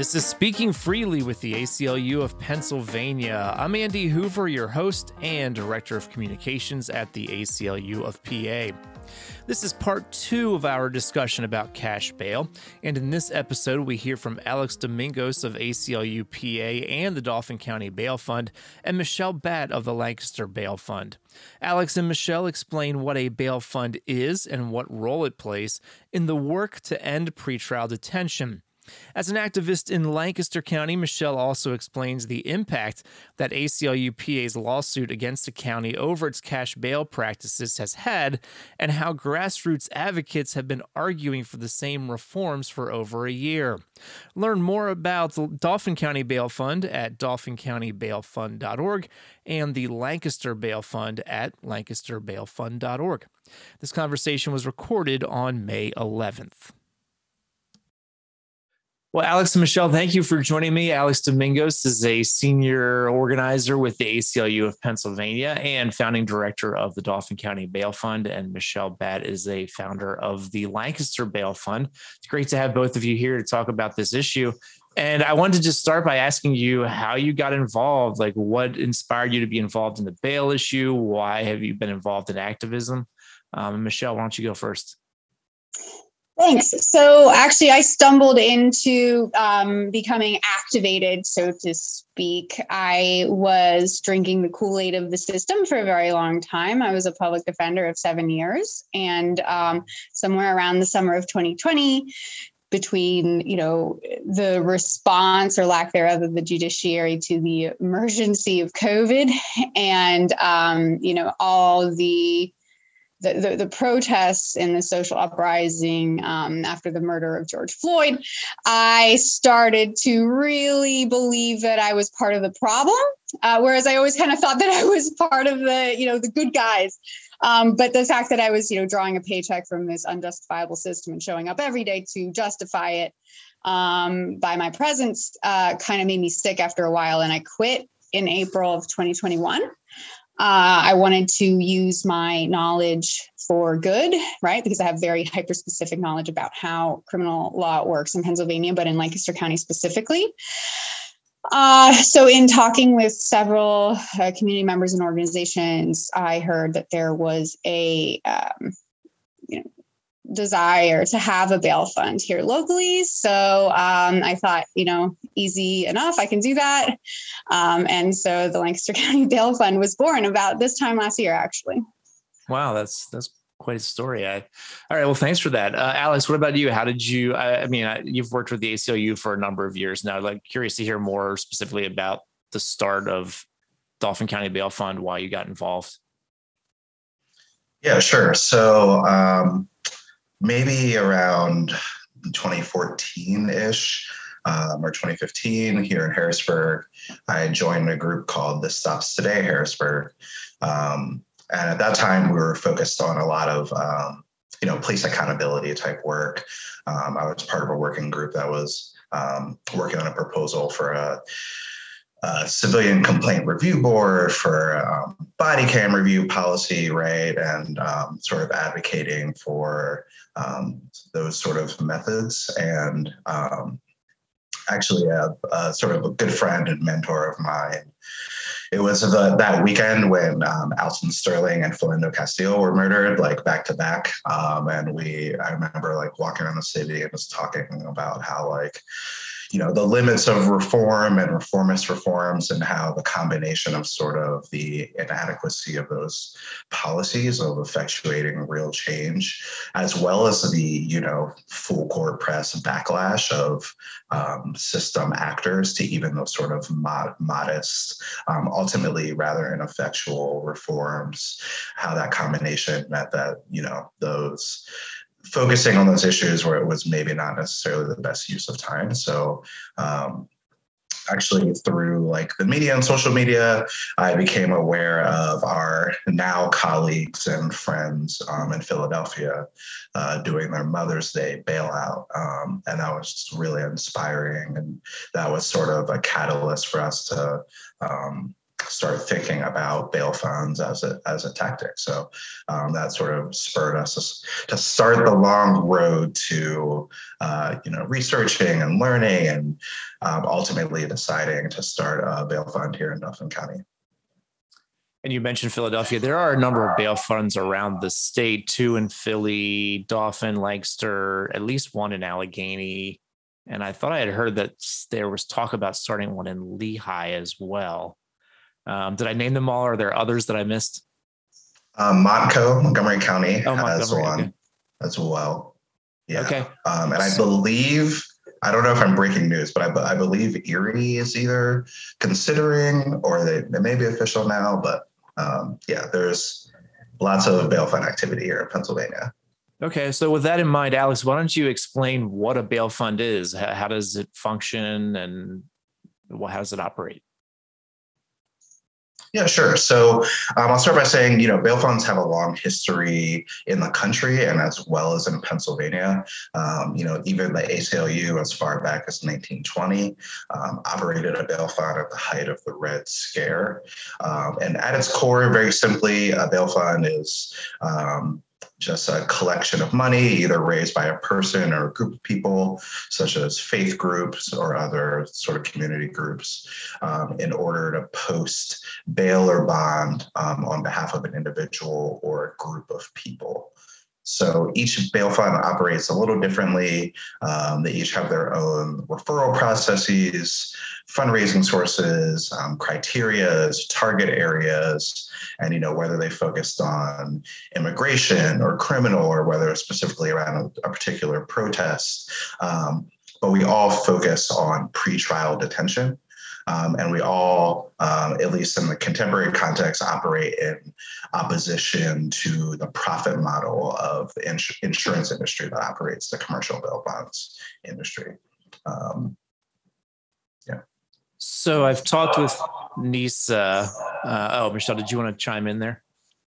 This is Speaking Freely with the ACLU of Pennsylvania. I'm Andy Hoover, your host and Director of Communications at the ACLU of PA. This is part two of our discussion about cash bail, and in this episode, we hear from Alex Domingos of ACLU PA and the Dauphin County Bail Fund, and Michelle Batt of the Lancaster Bail Fund. Alex and Michelle explain what a bail fund is and what role it plays in the work to end pretrial detention. As an activist in Lancaster County, Michelle also explains the impact that ACLU PA's lawsuit against the county over its cash bail practices has had, and how grassroots advocates have been arguing for the same reforms for over a year. Learn more about the Dauphin County Bail Fund at dauphincountybailfund.org and the Lancaster Bail Fund at lancasterbailfund.org. This conversation was recorded on May 11th. Well, Alex and Michelle, thank you for joining me. Alex Domingos is a senior organizer with the ACLU of Pennsylvania and founding director of the Dauphin County Bail Fund. And Michelle Batt is a founder of the Lancaster Bail Fund. It's great to have both of you here to talk about this issue. And I wanted to just start by asking you how you got involved. Like, what inspired you to be involved in the bail issue? Why have you been involved in activism? Um, Michelle, why don't you go first? Thanks. So actually, I stumbled into um, becoming activated, so to speak. I was drinking the Kool Aid of the system for a very long time. I was a public defender of seven years, and um, somewhere around the summer of 2020, between you know the response or lack thereof of the judiciary to the emergency of COVID, and um, you know all the the, the, the, protests and the social uprising um, after the murder of George Floyd, I started to really believe that I was part of the problem. Uh, whereas I always kind of thought that I was part of the, you know, the good guys. Um, but the fact that I was, you know, drawing a paycheck from this unjustifiable system and showing up every day to justify it um, by my presence uh, kind of made me sick after a while, and I quit in April of 2021. Uh, I wanted to use my knowledge for good, right? Because I have very hyper specific knowledge about how criminal law works in Pennsylvania, but in Lancaster County specifically. Uh, so, in talking with several uh, community members and organizations, I heard that there was a um, you know, desire to have a bail fund here locally. So um, I thought, you know, easy enough, I can do that. Um, and so the Lancaster County Bail Fund was born about this time last year, actually. Wow, that's that's quite a story. I, all right, well, thanks for that, uh, Alex. What about you? How did you? I, I mean, I, you've worked with the ACLU for a number of years now. Like, curious to hear more specifically about the start of Dauphin County Bail Fund, why you got involved. Yeah, sure. So um, maybe around 2014 ish. Um, or 2015 here in Harrisburg, I joined a group called This Stops Today Harrisburg. Um, and at that time, we were focused on a lot of um, you know police accountability type work. Um, I was part of a working group that was um, working on a proposal for a uh, civilian complaint review board for um, body cam review policy, right? And um, sort of advocating for um, those sort of methods. And um, actually, a, a, sort of a good friend and mentor of mine. It was the, that weekend when um, Alton Sterling and Philando Castile were murdered, like back to back. Um, and we, I remember like walking around the city and just talking about how like, you know the limits of reform and reformist reforms and how the combination of sort of the inadequacy of those policies of effectuating real change as well as the you know full court press backlash of um, system actors to even those sort of mod- modest um, ultimately rather ineffectual reforms how that combination meant that you know those focusing on those issues where it was maybe not necessarily the best use of time. So um, actually through like the media and social media, I became aware of our now colleagues and friends um, in Philadelphia uh, doing their Mother's Day bailout. Um, and that was just really inspiring. And that was sort of a catalyst for us to um, start thinking about bail funds as a as a tactic. So um, that sort of spurred us to start the long road to uh, you know researching and learning and um, ultimately deciding to start a bail fund here in Dauphin County. And you mentioned Philadelphia. There are a number of bail funds around the state, two in Philly, Dauphin, Lancaster, at least one in Allegheny. And I thought I had heard that there was talk about starting one in Lehigh as well. Um, did I name them all? Or are there others that I missed? Um, Montco, Montgomery County Oh, has Montgomery, one okay. as well. Yeah. Okay. Um, and I believe, I don't know if I'm breaking news, but I, I believe Erie is either considering or they, they may be official now. But um, yeah, there's lots of bail fund activity here in Pennsylvania. Okay. So, with that in mind, Alex, why don't you explain what a bail fund is? How, how does it function and how does it operate? Yeah, sure. So um, I'll start by saying, you know, bail funds have a long history in the country and as well as in Pennsylvania. Um, you know, even the ACLU, as far back as 1920, um, operated a bail fund at the height of the Red Scare. Um, and at its core, very simply, a bail fund is um, just a collection of money, either raised by a person or a group of people, such as faith groups or other sort of community groups, um, in order to post bail or bond um, on behalf of an individual or a group of people. So each bail fund operates a little differently. Um, they each have their own referral processes, fundraising sources, um, criterias, target areas, and you know whether they focused on immigration or criminal, or whether specifically around a, a particular protest. Um, but we all focus on pretrial detention. Um, and we all, um, at least in the contemporary context, operate in opposition to the profit model of the ins- insurance industry that operates the commercial bail bonds industry. Um, So, I've talked with Nisa. Uh, oh, Michelle, did you want to chime in there?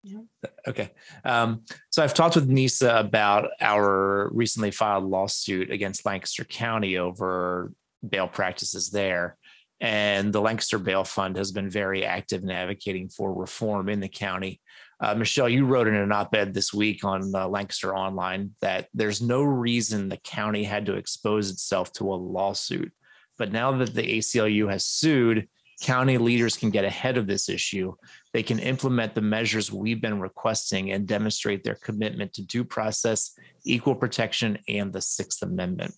Yeah. Okay. Um, so I've talked with Nisa about our recently filed lawsuit against Lancaster County over bail practices there. And the Lancaster Bail Fund has been very active in advocating for reform in the county. Uh, Michelle, you wrote in an op ed this week on uh, Lancaster Online that there's no reason the county had to expose itself to a lawsuit. But now that the ACLU has sued, county leaders can get ahead of this issue. They can implement the measures we've been requesting and demonstrate their commitment to due process, equal protection, and the Sixth Amendment.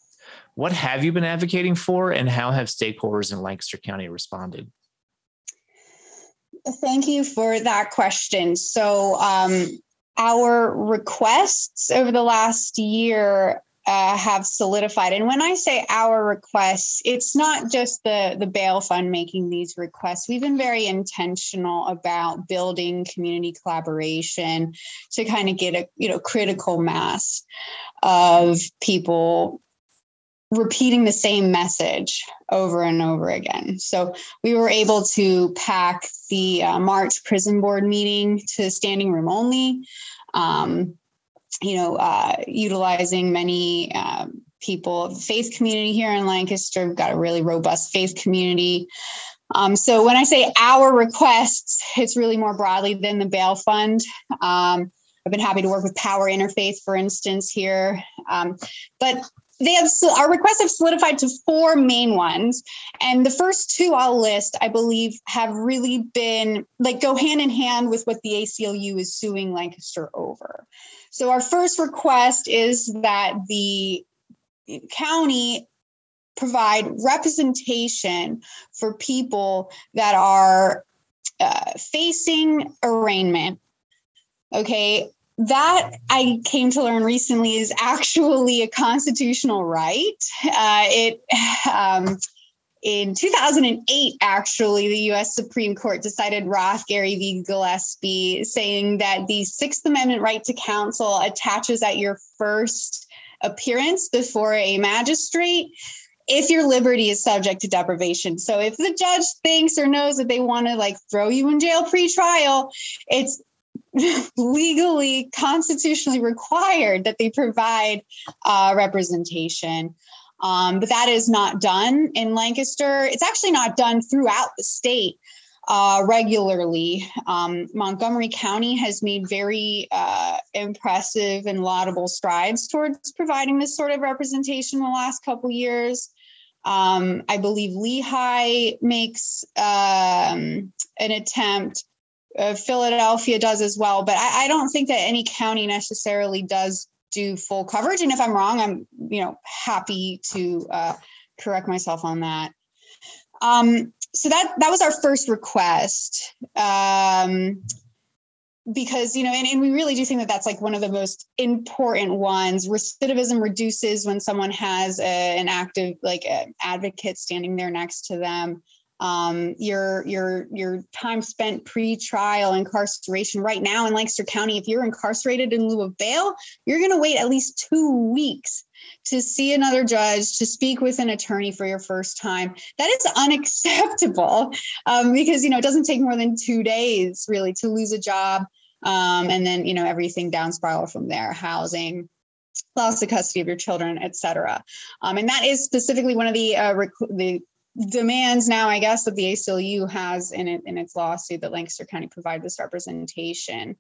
What have you been advocating for, and how have stakeholders in Lancaster County responded? Thank you for that question. So, um, our requests over the last year uh, have solidified. And when I say our requests, it's not just the, the bail fund making these requests. We've been very intentional about building community collaboration to kind of get a you know critical mass of people repeating the same message over and over again. So we were able to pack the uh, March prison board meeting to standing room only. Um, you know, uh, utilizing many um, people of the faith community here in Lancaster. We've got a really robust faith community. Um, so when I say our requests, it's really more broadly than the bail fund. Um, I've been happy to work with Power Interfaith, for instance, here. Um, but they have our requests have solidified to four main ones. And the first two i'll list i believe have really been like go hand in hand with what the aclu is suing lancaster over. So our first request is that the county provide representation for people that are uh, facing arraignment. Okay that I came to learn recently is actually a constitutional right. Uh, it um, in 2008, actually, the U.S. Supreme Court decided Rothgery v. Gillespie, saying that the Sixth Amendment right to counsel attaches at your first appearance before a magistrate if your liberty is subject to deprivation. So if the judge thinks or knows that they want to like throw you in jail pre-trial, it's legally constitutionally required that they provide uh, representation um, but that is not done in lancaster it's actually not done throughout the state uh, regularly. Um, Montgomery County has made very uh, impressive and laudable strides towards providing this sort of representation in the last couple years. Um, I believe Lehigh makes um, an attempt. Uh, Philadelphia does as well, but I, I don't think that any county necessarily does do full coverage. And if I'm wrong, I'm you know happy to uh, correct myself on that. Um, so that that was our first request um, because you know and, and we really do think that that's like one of the most important ones recidivism reduces when someone has a, an active like advocate standing there next to them um, your your your time spent pre-trial incarceration right now in lancaster county if you're incarcerated in lieu of bail you're going to wait at least two weeks to see another judge, to speak with an attorney for your first time. That is unacceptable um, because, you know, it doesn't take more than two days really to lose a job. Um, and then, you know, everything down spiral from there, housing, loss of custody of your children, et cetera. Um, and that is specifically one of the, uh, the demands now, I guess, that the ACLU has in it in its lawsuit that Lancaster County provide this representation.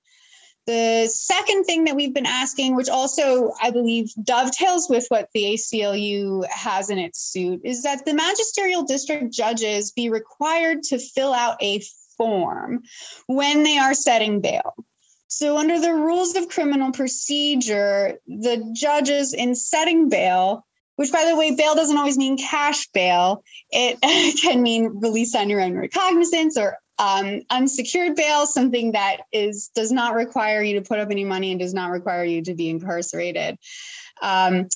The second thing that we've been asking, which also I believe dovetails with what the ACLU has in its suit, is that the magisterial district judges be required to fill out a form when they are setting bail. So, under the rules of criminal procedure, the judges in setting bail, which by the way, bail doesn't always mean cash bail, it can mean release on your own recognizance or um, unsecured bail, something that is does not require you to put up any money and does not require you to be incarcerated. Um,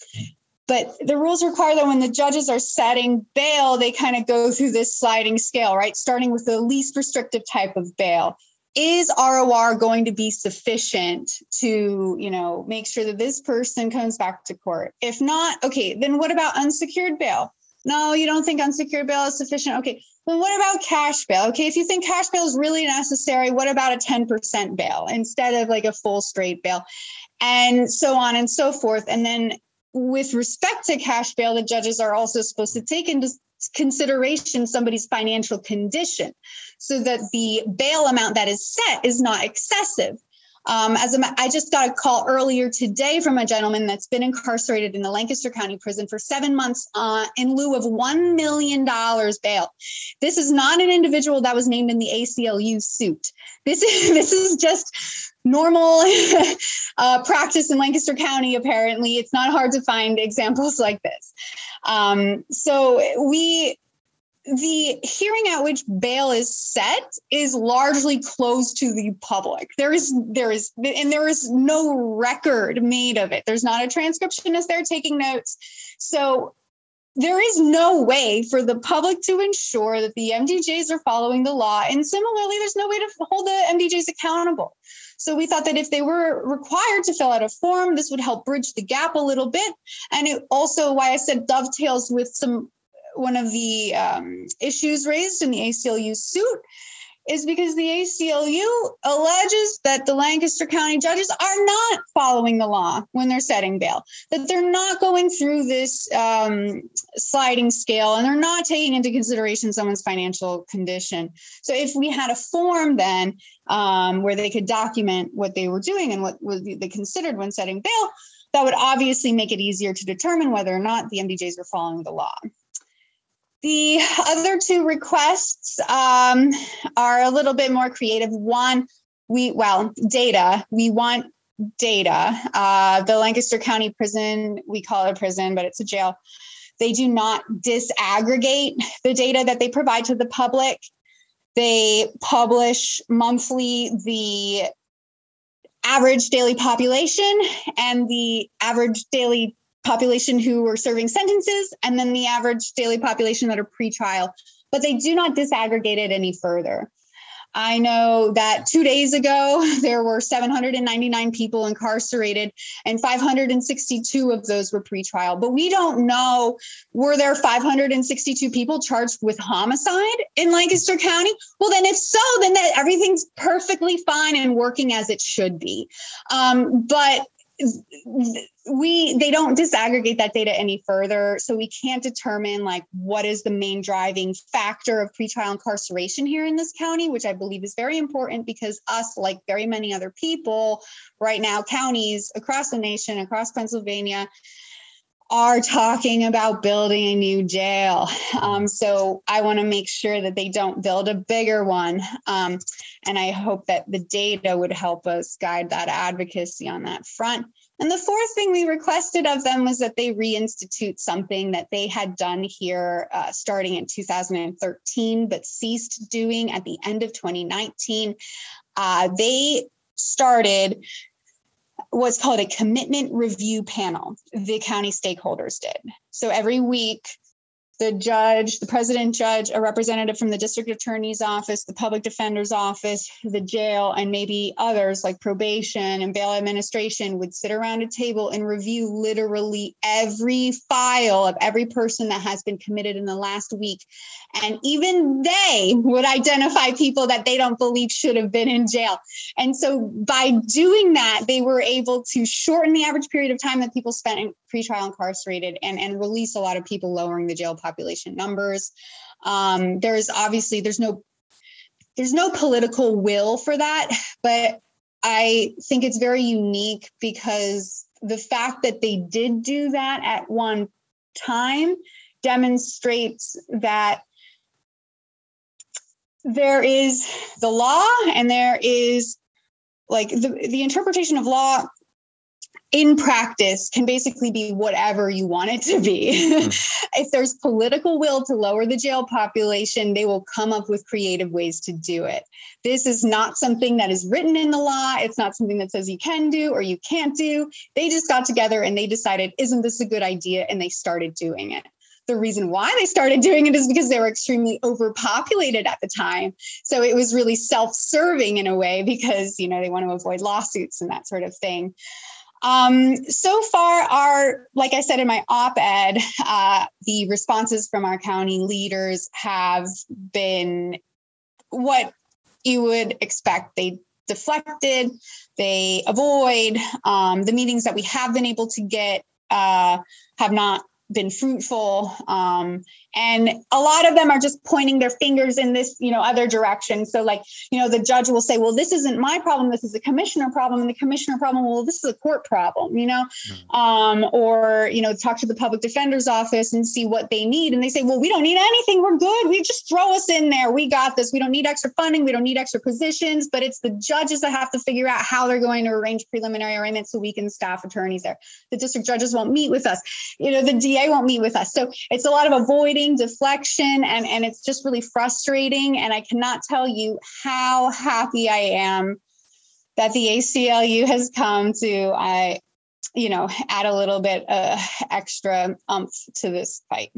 but the rules require that when the judges are setting bail, they kind of go through this sliding scale, right? Starting with the least restrictive type of bail. Is ROR going to be sufficient to, you know, make sure that this person comes back to court? If not, okay, then what about unsecured bail? No, you don't think unsecured bail is sufficient? Okay, well, what about cash bail? Okay, if you think cash bail is really necessary, what about a 10% bail instead of like a full straight bail? And so on and so forth. And then with respect to cash bail, the judges are also supposed to take into consideration somebody's financial condition so that the bail amount that is set is not excessive. Um, as a, I just got a call earlier today from a gentleman that's been incarcerated in the Lancaster County Prison for seven months uh, in lieu of $1 million bail. This is not an individual that was named in the ACLU suit. This is, this is just normal uh, practice in Lancaster County, apparently. It's not hard to find examples like this. Um, so we the hearing at which bail is set is largely closed to the public. There is there is and there is no record made of it. There's not a transcriptionist there taking notes. So there is no way for the public to ensure that the MDJs are following the law. And similarly, there's no way to hold the MDJs accountable. So we thought that if they were required to fill out a form, this would help bridge the gap a little bit. And it also, why I said dovetails with some one of the um, issues raised in the ACLU suit is because the ACLU alleges that the Lancaster County judges are not following the law when they're setting bail, that they're not going through this um, sliding scale and they're not taking into consideration someone's financial condition. So, if we had a form then um, where they could document what they were doing and what they considered when setting bail, that would obviously make it easier to determine whether or not the MDJs were following the law. The other two requests um, are a little bit more creative. One, we, well, data. We want data. Uh, the Lancaster County Prison, we call it a prison, but it's a jail. They do not disaggregate the data that they provide to the public. They publish monthly the average daily population and the average daily population who were serving sentences and then the average daily population that are pre-trial. But they do not disaggregate it any further. I know that two days ago there were 799 people incarcerated and 562 of those were pre-trial. But we don't know were there 562 people charged with homicide in lancaster county? Well then if so then that everything's perfectly fine and working as it should be. Um, but we they don't disaggregate that data any further so we can't determine like what is the main driving factor of pretrial incarceration here in this county which i believe is very important because us like very many other people right now counties across the nation across pennsylvania are talking about building a new jail. Um, so I want to make sure that they don't build a bigger one. Um, and I hope that the data would help us guide that advocacy on that front. And the fourth thing we requested of them was that they reinstitute something that they had done here uh, starting in 2013, but ceased doing at the end of 2019. Uh, they started what's called a commitment review panel. The county stakeholders did. So every week, the judge, the president judge, a representative from the district attorney's office, the public defender's office, the jail, and maybe others like probation and bail administration would sit around a table and review literally every file of every person that has been committed in the last week. And even they would identify people that they don't believe should have been in jail. And so by doing that, they were able to shorten the average period of time that people spent in pretrial incarcerated and, and release a lot of people, lowering the jail population numbers. Um, there's obviously there's no there's no political will for that, but I think it's very unique because the fact that they did do that at one time demonstrates that there is the law and there is like the, the interpretation of law in practice can basically be whatever you want it to be. Mm. if there's political will to lower the jail population, they will come up with creative ways to do it. This is not something that is written in the law. It's not something that says you can do or you can't do. They just got together and they decided, isn't this a good idea? And they started doing it. The reason why they started doing it is because they were extremely overpopulated at the time. So it was really self serving in a way because, you know, they want to avoid lawsuits and that sort of thing. Um, so far, our, like I said in my op ed, uh, the responses from our county leaders have been what you would expect. They deflected, they avoid. Um, the meetings that we have been able to get uh, have not been fruitful um, and a lot of them are just pointing their fingers in this you know other direction. So like you know the judge will say well this isn't my problem. This is a commissioner problem. And the commissioner problem well this is a court problem you know? Mm-hmm. um, or you know talk to the public defender's office and see what they need. And they say well we don't need anything. We're good. We just throw us in there. We got this. We don't need extra funding. We don't need extra positions. But it's the judges that have to figure out how they're going to arrange preliminary arraignments so we can staff attorneys there. The district judges won't meet with us. You know the da won't meet with us. So it's a lot of avoiding deflection, and, and it's just really frustrating. And I cannot tell you how happy I am that the ACLU has come to I you know add a little bit uh, extra umph to this fight.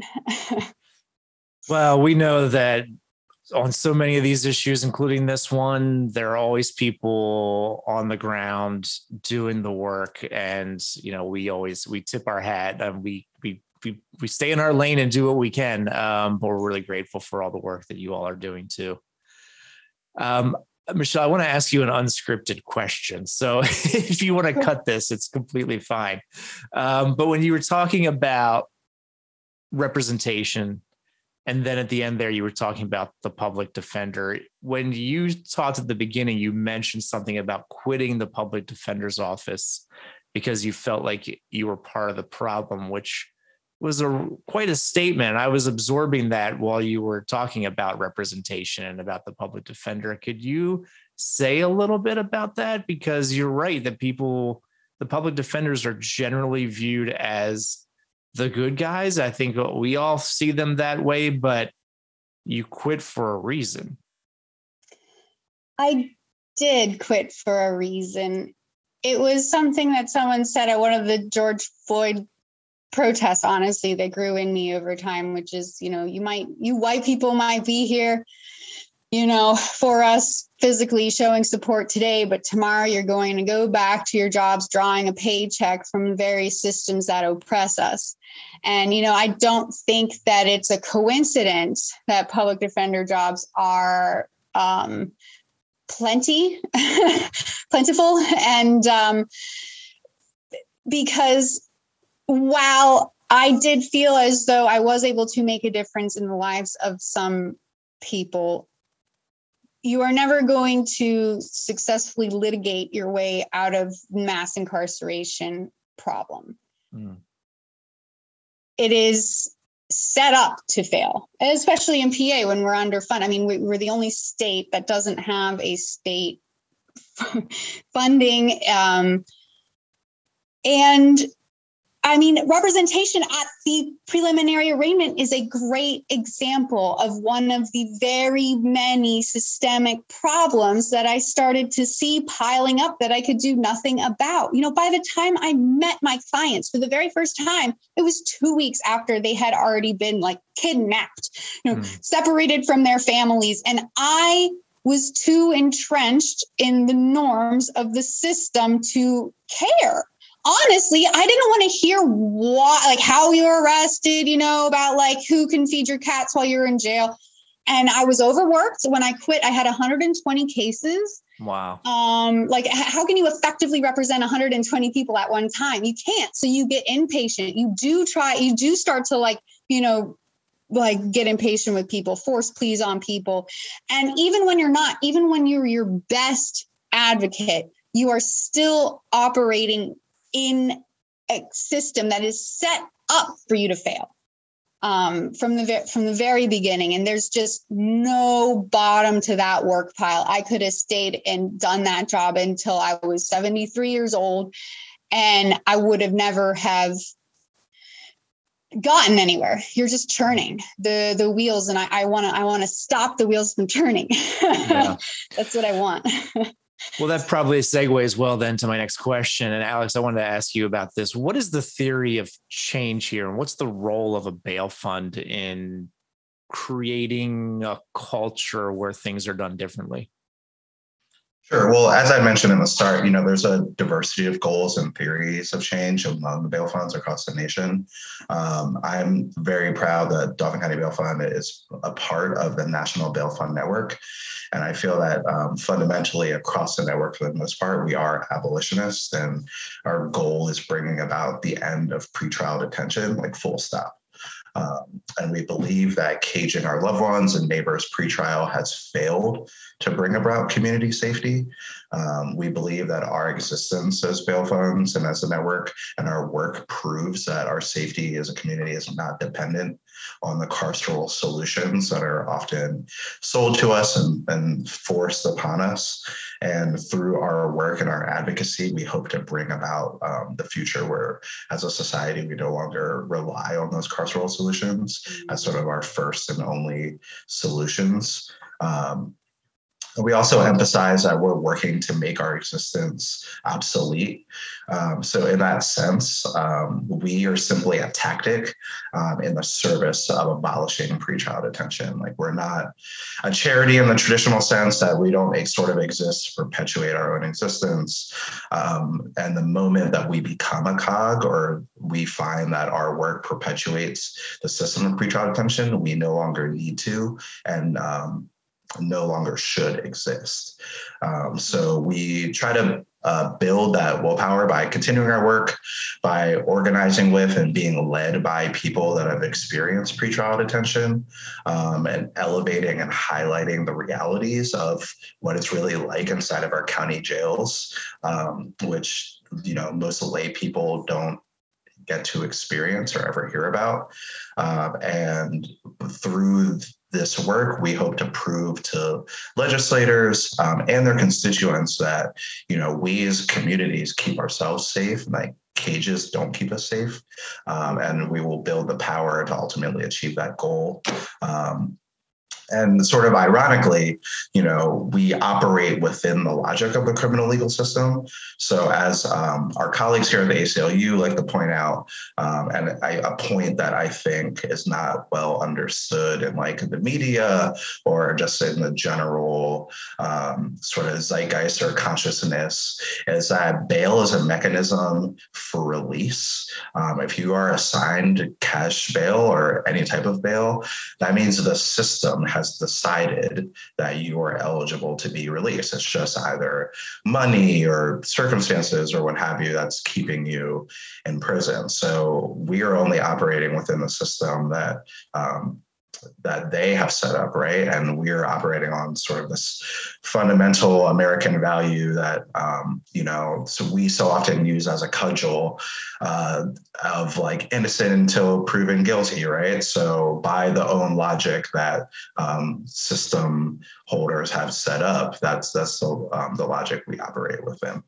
well, we know that on so many of these issues, including this one, there are always people on the ground doing the work, and you know we always we tip our hat and we we we, we stay in our lane and do what we can. Um, but we're really grateful for all the work that you all are doing too. Um, Michelle, I want to ask you an unscripted question. So if you want to cut this, it's completely fine. Um, but when you were talking about representation, and then at the end there, you were talking about the public defender. When you talked at the beginning, you mentioned something about quitting the public defender's office because you felt like you were part of the problem, which was a quite a statement. I was absorbing that while you were talking about representation and about the public defender. Could you say a little bit about that? Because you're right that people, the public defenders, are generally viewed as the good guys. I think we all see them that way, but you quit for a reason. I did quit for a reason. It was something that someone said at one of the George Floyd protests honestly they grew in me over time which is you know you might you white people might be here you know for us physically showing support today but tomorrow you're going to go back to your jobs drawing a paycheck from various systems that oppress us. And you know i don't think that it's a coincidence that public defender jobs are um, plenty plentiful. And um, because while I did feel as though I was able to make a difference in the lives of some people, you are never going to successfully litigate your way out of mass incarceration problem. Mm. It is set up to fail, especially in PA when we're under fund. I mean, we, are the only state that doesn't have a state funding. Um, and I mean, representation at the preliminary arraignment is a great example of one of the very many systemic problems that I started to see piling up that I could do nothing about. You know, by the time I met my clients for the very first time, it was two weeks after they had already been like kidnapped, you know, mm. separated from their families. And I was too entrenched in the norms of the system to care honestly, I didn't want to hear what, like, how you were arrested, you know, about like who can feed your cats while you're in jail. And I was overworked. When I quit, I had 120 cases. Wow. Um, like, how can you effectively represent 120 people at one time? You can't. So you get impatient. You do try, you do start to like, you know, like get impatient with people, force pleas on people. And even when you're not, even when you're your best advocate, you are still operating in a system that is set up for you to fail um, from the from the very beginning, and there's just no bottom to that work pile. I could have stayed and done that job until I was 73 years old, and I would have never have gotten anywhere. You're just churning the the wheels, and I want to I want to stop the wheels from turning. Yeah. That's what I want. Well, that probably segues well then to my next question. And Alex, I wanted to ask you about this. What is the theory of change here? And what's the role of a bail fund in creating a culture where things are done differently? Sure. Well, as I mentioned in the start, you know, there's a diversity of goals and theories of change among the bail funds across the nation. Um, I'm very proud that Dauphin County Bail Fund is a part of the National Bail Fund Network. And I feel that um, fundamentally across the network, for the most part, we are abolitionists. And our goal is bringing about the end of pretrial detention, like full stop. Um, and we believe that caging our loved ones and neighbors pretrial has failed to bring about community safety. Um, we believe that our existence as bail funds and as a network and our work proves that our safety as a community is not dependent on the carceral solutions that are often sold to us and, and forced upon us. And through our work and our advocacy, we hope to bring about um, the future where, as a society, we no longer rely on those carceral solutions as sort of our first and only solutions. Um, we also emphasize that we're working to make our existence obsolete. Um, so, in that sense, um, we are simply a tactic um, in the service of abolishing pretrial detention. Like, we're not a charity in the traditional sense that we don't sort of exist perpetuate our own existence. Um, and the moment that we become a cog or we find that our work perpetuates the system of pretrial detention, we no longer need to. And um, no longer should exist. Um, so we try to uh, build that willpower by continuing our work, by organizing with and being led by people that have experienced pretrial detention, um, and elevating and highlighting the realities of what it's really like inside of our county jails, um, which you know most lay people don't get to experience or ever hear about. Um, and through this work, we hope to prove to legislators um, and their constituents that, you know, we as communities keep ourselves safe. Like cages don't keep us safe, um, and we will build the power to ultimately achieve that goal. Um, and sort of ironically, you know, we operate within the logic of the criminal legal system. So, as um, our colleagues here at the ACLU like to point out, um, and I, a point that I think is not well understood in like the media or just in the general um, sort of zeitgeist or consciousness, is that bail is a mechanism for release. Um, if you are assigned cash bail or any type of bail, that means the system has decided that you are eligible to be released. It's just either money or circumstances or what have you that's keeping you in prison. So we are only operating within the system that um, that they have set up, right? And we're operating on sort of this fundamental American value that, um, you know, so we so often use as a cudgel uh, of like innocent until proven guilty, right? So by the own logic that um, system holders have set up, that's that's the, um, the logic we operate within.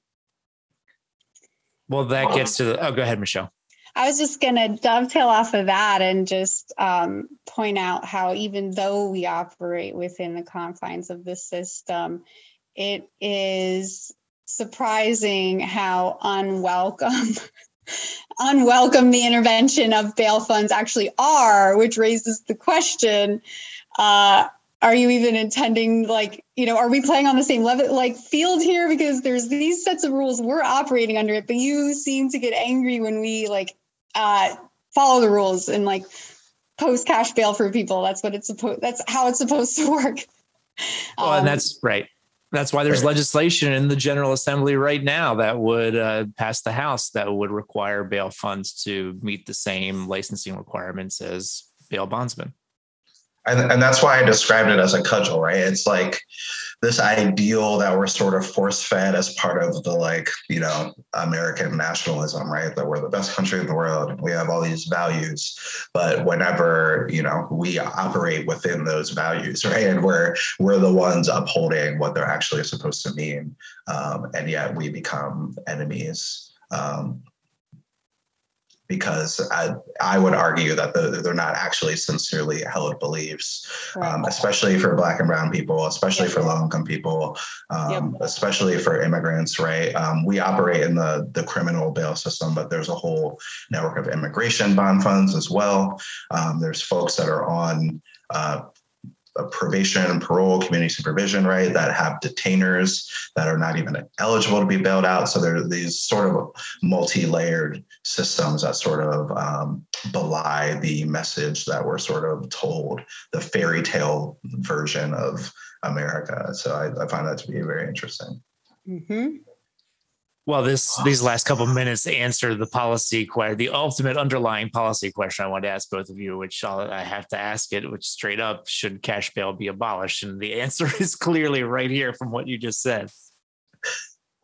Well, that gets to the, oh, go ahead, Michelle. I was just going to dovetail off of that and just um, point out how, even though we operate within the confines of the system, it is surprising how unwelcome. unwelcome the intervention of bail funds actually are, which raises the question uh, are you even intending like you know are we playing on the same level like field here because there's these sets of rules we're operating under it but you seem to get angry when we like uh, follow the rules and like post cash bail for people. That's what it's supposed. That's how it's supposed to work. Well, um, and that's right. That's why there's legislation in the General Assembly right now that would uh, pass the House that would require bail funds to meet the same licensing requirements as bail bondsmen. And, and that's why I described it as a cudgel, right? It's like this ideal that we're sort of force fed as part of the like you know american nationalism right? That we're the best country in the world. We have all these values. But whenever you know we operate within those values right? And we're we're the ones upholding what they're actually supposed to mean. Um, and yet we become enemies. Um, because I, I would argue that the, they're not actually sincerely held beliefs, right. um, especially for Black and Brown people, especially yep. for low income people, um, yep. especially for immigrants, right? Um, we operate in the, the criminal bail system, but there's a whole network of immigration bond funds as well. Um, there's folks that are on uh, probation, parole, community supervision, right, that have detainers that are not even eligible to be bailed out. So there are these sort of multi-layered systems that sort of um, belie the message that we're sort of told, the fairy tale version of America. So I, I find that to be very interesting. Mm-hmm. Well, this these last couple minutes answer the policy question, the ultimate underlying policy question I want to ask both of you, which I'll, I have to ask it, which straight up should cash bail be abolished? And the answer is clearly right here from what you just said.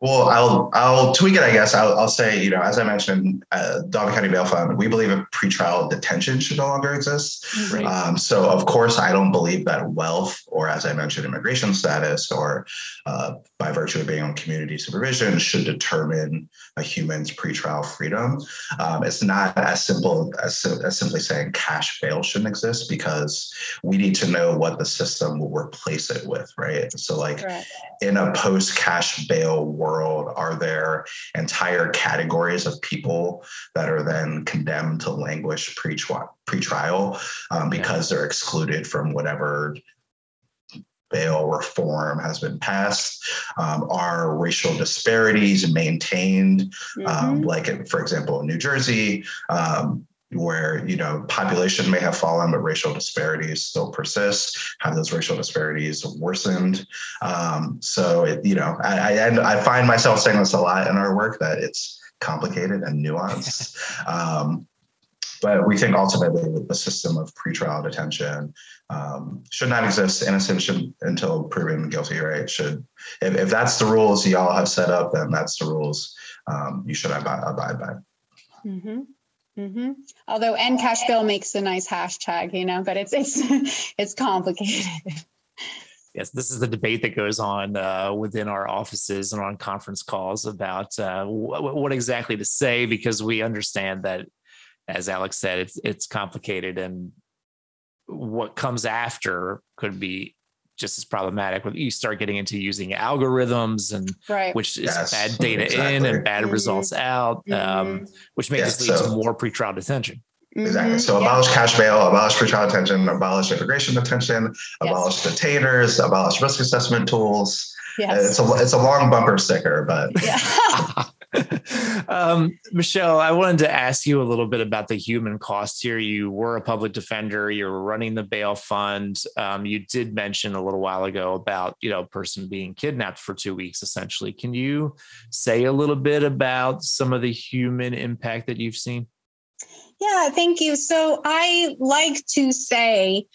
Well, I'll I'll tweak it. I guess I'll, I'll say you know as I mentioned, uh, Dauphin County Bail Fund. We believe a pretrial detention should no longer exist. Right. Um, so of course, I don't believe that wealth, or as I mentioned, immigration status, or uh, by virtue of being on community supervision, should determine a human's pretrial freedom. Um, it's not as simple as, as simply saying cash bail shouldn't exist because we need to know what the system will replace it with, right? So like right. in a post cash bail world world are there entire categories of people that are then condemned to languish pre-trial um, because they're excluded from whatever bail reform has been passed? Um, are racial disparities maintained? Um, mm-hmm. Um, like, for example, in New Jersey, um, where you know population may have fallen but racial disparities still persist. Have those racial disparities worsened. Um, so it, you know I, I, I find myself saying this a lot in our work that it's complicated and nuanced. Um, but we think ultimately the system of pretrial detention um, should not exist. Innocent should, until proven guilty right should if, if that's the rules y'all have set up then that's the rules um, you should abide, abide by. Mm-hmm. Mm-hmm. Although End Cash Bail makes a nice hashtag, you know, but it's it's it's complicated. Yes, this is the debate that goes on uh, within our offices and on conference calls about uh, w- what exactly to say because we understand that, as Alex said, it's it's complicated and what comes after could be just as problematic when you start getting into using algorithms and right. which is yes, bad data exactly. in and bad mm-hmm. results out, um, mm-hmm. um, which may yes, just lead so, to more pretrial detention. Exactly. So mm-hmm. abolish cash bail, abolish pretrial detention, abolish immigration detention, abolish yes. detainers, abolish risk assessment tools. Yes. It's a it's a long bumper sticker, but yeah. um, Michelle, I wanted to ask you a little bit about the human cost here. You were a public defender. You were running the bail fund. Um, you did mention a little while ago about you know a person being kidnapped for two weeks, essentially. Can you say a little bit about some of the human impact that you've seen? Yeah, thank you. So I like to say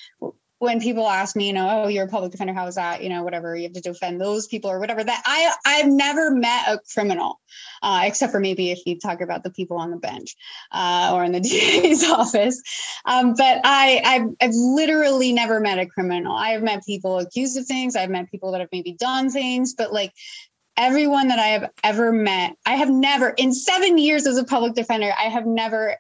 when people ask me, you know, oh, you're a public defender, how is that? You know, whatever, you have to defend those people or whatever. That I I've never met a criminal, uh, except for maybe if you talk about the people on the bench uh, or in the DA's office. Um, but I I've, I've literally never met a criminal. I have met people accused of things. I've met people that have maybe done things, but like everyone that I have ever met, I have never in seven years as a public defender, I have never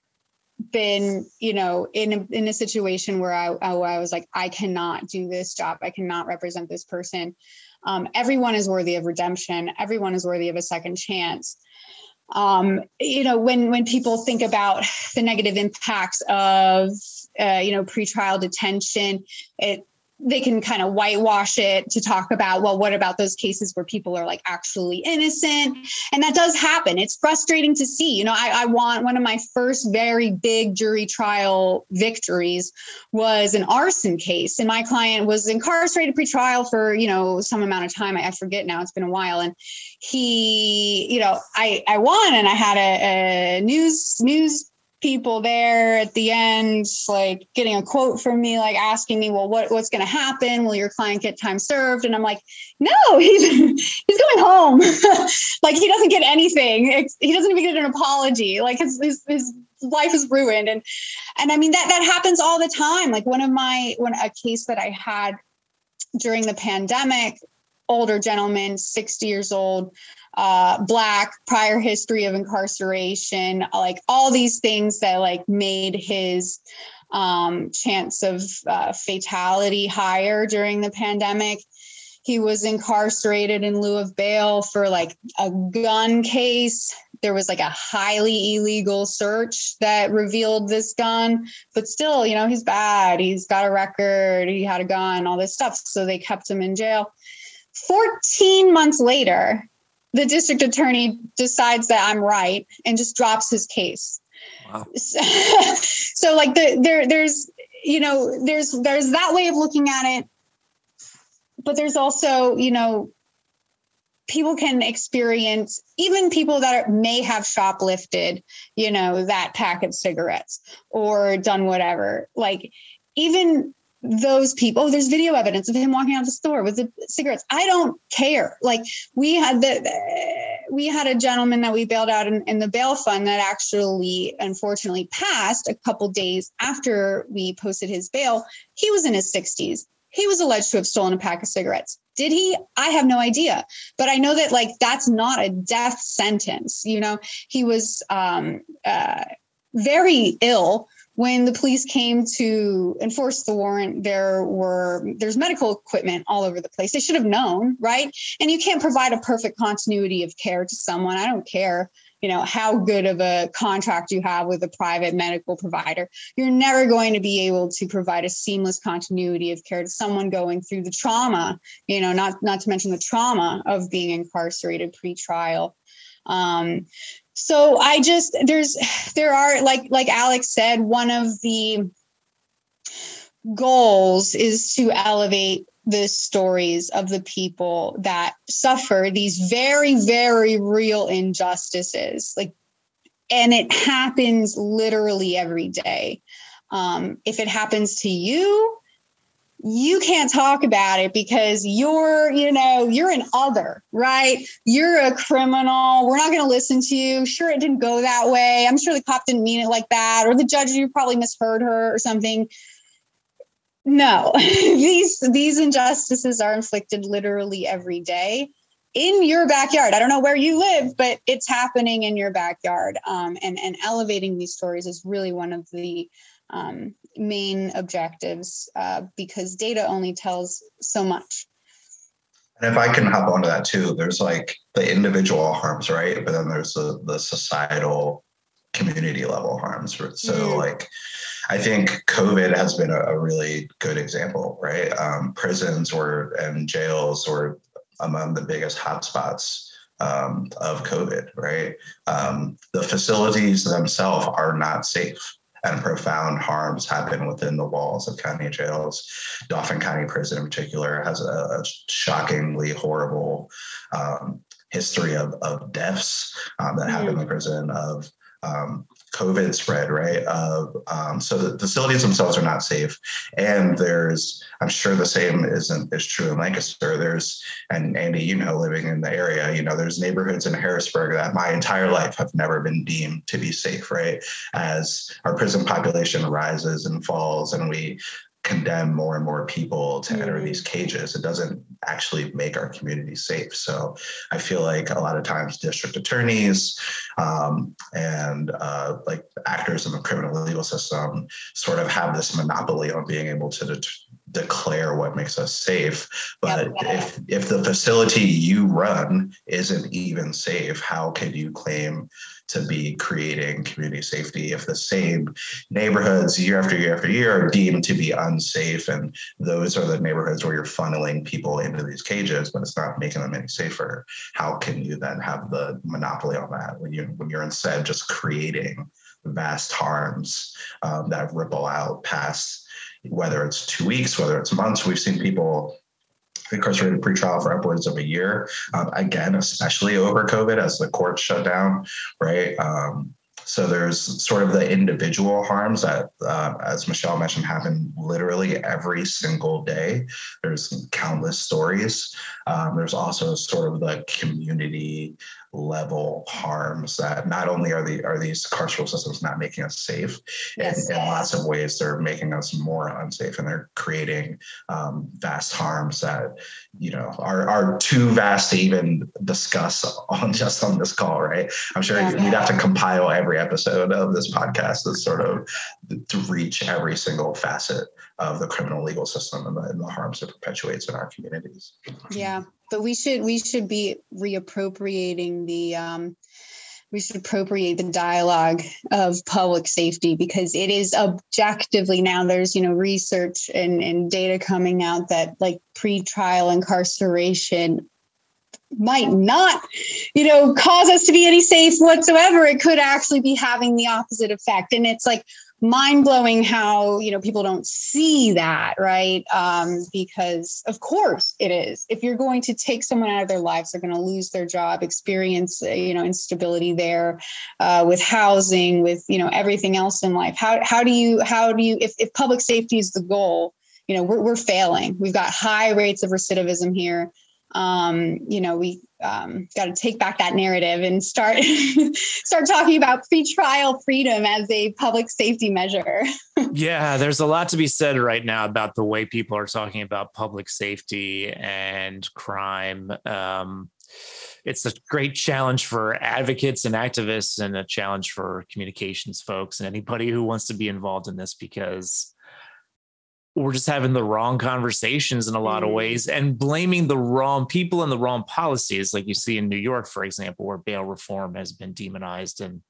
been you know in a, in a situation where I, I was like i cannot do this job. I cannot represent this person. Um, everyone is worthy of redemption. Everyone is worthy of a second chance. Um, you know when when people think about the negative impacts of uh, you know pretrial detention it they can kind of whitewash it to talk about well what about those cases where people are like actually innocent? And that does happen. It's frustrating to see. You know I, I, want one of my first very big jury trial victories was an arson case and my client was incarcerated pre-trial for you know some amount of time. I, forget now. It's been a while. And he you know i i won and i had a, a news news people there at the end like getting a quote from me like asking me well what, what's going to happen? Will your client get time served? And i'm like no he's he's going home. Like he doesn't get anything. He doesn't even get an apology. Like his, his, his life is ruined. And and i mean that that happens all the time. Like one of my one a case that i had during the pandemic older gentleman 60 years old uh, black prior history of incarceration like all these things that like made his um, chance of uh, fatality higher during the pandemic. He was incarcerated in lieu of bail for like a gun case. There was like a highly illegal search that revealed this gun but still you know he's bad. He's got a record. He had a gun all this stuff. So they kept him in jail 14 months later the district attorney decides that I'm right and just drops his case. Wow. So, like the, there there's you know there's there's that way of looking at it but there's also you know people can experience even people that are, may have shoplifted you know that pack of cigarettes or done whatever like even those people oh there's video evidence of him walking out of the store with the cigarettes. I don't care. Like we had the we had a gentleman that we bailed out in, in the bail fund that actually unfortunately passed a couple days after we posted his bail. He was in his 60s he was alleged to have stolen a pack of cigarettes. Did he? I have no idea. But i know that like that's not a death sentence you know? He was um uh very ill when the police came to enforce the warrant there were there's medical equipment all over the place. They should have known right? And you can't provide a perfect continuity of care to someone. I don't care you know how good of a contract you have with a private medical provider. You're never going to be able to provide a seamless continuity of care to someone going through the trauma you know not not to mention the trauma of being incarcerated pre-trial. Um, so i just there's there are like like alex said one of the goals is to elevate the stories of the people that suffer these very very real injustices like and it happens literally every day. Um, if it happens to you you can't talk about it because you're, you know, you're an other, right? You're a criminal. We're not going to listen to you. Sure, it didn't go that way. I'm sure the cop didn't mean it like that, or the judge, you probably misheard her or something. No, these these injustices are inflicted literally every day in your backyard. I don't know where you live, but it's happening in your backyard. Um, and and elevating these stories is really one of the um, main objectives uh, because data only tells so much. And if I can hop onto that too, there's like the individual harms, right? But then there's the, the societal community level harms. So mm-hmm. like, I think COVID has been a, a really good example, right? Um, prisons or and jails were among the biggest hotspots um, of COVID, right? Um, the facilities themselves are not safe and profound harms happen within the walls of county jails. Dauphin County Prison, in particular, has a, shockingly horrible um, history of, of deaths um, that mm-hmm. happen in the prison, of um, COVID spread, right? Of um, so the facilities themselves are not safe, and there's I'm sure the same isn't is true in Lancaster. There's and Andy, you know, living in the area, you know, there's neighborhoods in Harrisburg that my entire life have never been deemed to be safe, right? As our prison population rises and falls, and we condemn more and more people to enter these mm. cages. It doesn't actually make our community safe. So I feel like a lot of times district attorneys um, and uh, like actors in the criminal legal system sort of have this monopoly on being able to de- declare what makes us safe. But if if the facility you run isn't even safe, how can you claim to be creating community safety if the same neighborhoods year after year after year are deemed to be unsafe and those are the neighborhoods where you're funneling people into these cages but it's not making them any safer how can you then have the monopoly on that when you when you're instead just creating vast harms um, that ripple out past whether it's two weeks whether it's months we've seen people incarcerated pretrial for upwards of a year. Um, again, especially over COVID as the courts shut down, right? Um, so there's sort of the individual harms that, uh, as Michelle mentioned, happen literally every single day. There's countless stories. Um, there's also sort of the community level harms that not only are the are these carceral systems not making us safe yes. in, in lots of ways they're making us more unsafe and they're creating um, vast harms that you know are are too vast to even discuss on just on this call right? I'm sure yeah, you'd have to compile every episode of this podcast. To sort of to reach every single facet of the criminal legal system and the, and the harms it perpetuates in our communities. Yeah but we should we should be reappropriating the um, we should appropriate the dialogue of public safety because it is objectively now there's you know research and, and data coming out that like pre-trial incarceration might not you know cause us to be any safe whatsoever. It could actually be having the opposite effect. And it's like mind blowing how you know people don't see that right? Um, because of course it is. If you're going to take someone out of their lives they're going to lose their job experience uh, you know instability there uh, with housing with you know everything else in life. How, how do you how do you if, if public safety is the goal you know we're, we're failing. We've got high rates of recidivism here um, you know, we um, got to take back that narrative and start start talking about pretrial freedom as a public safety measure. yeah, there's a lot to be said right now about the way people are talking about public safety and crime. Um, it's a great challenge for advocates and activists, and a challenge for communications folks and anybody who wants to be involved in this because we're just having the wrong conversations in a lot of mm. ways and blaming the wrong people and the wrong policies like you see in New York for example where bail reform has been demonized and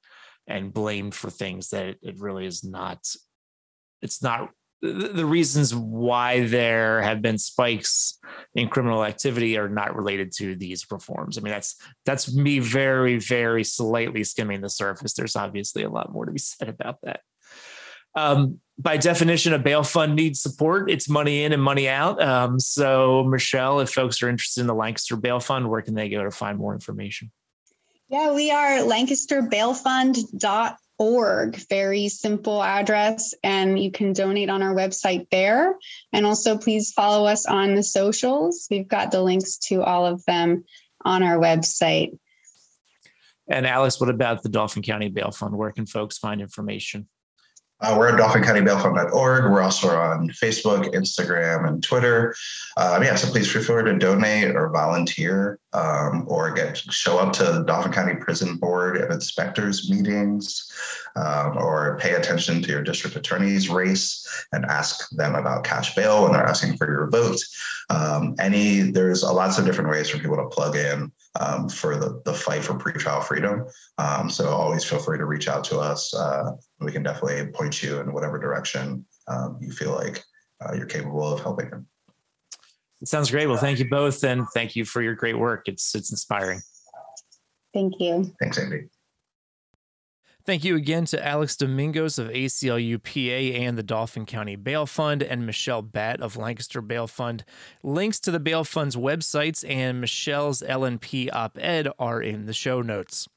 and blamed for things that it really is not it's not the reasons why there have been spikes in criminal activity are not related to these reforms. I mean, that's that's me very, very slightly skimming the surface. There's obviously a lot more to be said about that. Um, by definition, a bail fund needs support. It's money in and money out. Um, so, Michelle, if folks are interested in the Lancaster Bail Fund, where can they go to find more information? Yeah, we are lancasterbailfund.org. Very simple address, and you can donate on our website there. And also, please follow us on the socials. We've got the links to all of them on our website. And Alex, what about the Dauphin County Bail Fund? Where can folks find information? Uh, we're at dauphincountybailfund.org. We're also on Facebook, Instagram, and Twitter. Um, yeah, so please feel free to donate or volunteer um, or get show up to the Dauphin County Prison Board and inspectors meetings um, or pay attention to your district attorney's race and ask them about cash bail when they're asking for your vote. Um, any there's lots of different ways for people to plug in um, for the, the fight for pretrial freedom. Um, so always feel free to reach out to us. Uh, we can definitely point you in whatever direction um, you feel like uh, you're capable of helping them. It sounds great. Well, thank you both, and thank you for your great work. It's it's inspiring. Thank you. Thanks, Andy. Thank you again to Alex Domingos of ACLU PA and the Dauphin County Bail Fund and Michelle Batt of Lancaster Bail Fund. Links to the Bail Fund's websites and Michelle's LNP op ed are in the show notes.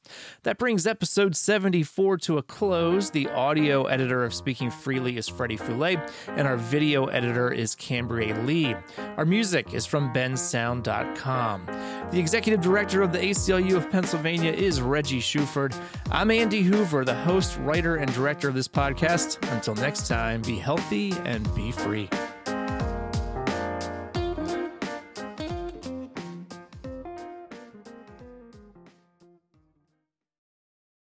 That brings episode 74 to a close. The audio editor of Speaking Freely is Freddie Foulet, and our video editor is Cambria Lee. Our music is from bensound.com. The executive director of the ACLU of Pennsylvania is Reggie Shuford. I'm Andy Hoover, the host, writer, and director of this podcast. Until next time, be healthy and be free.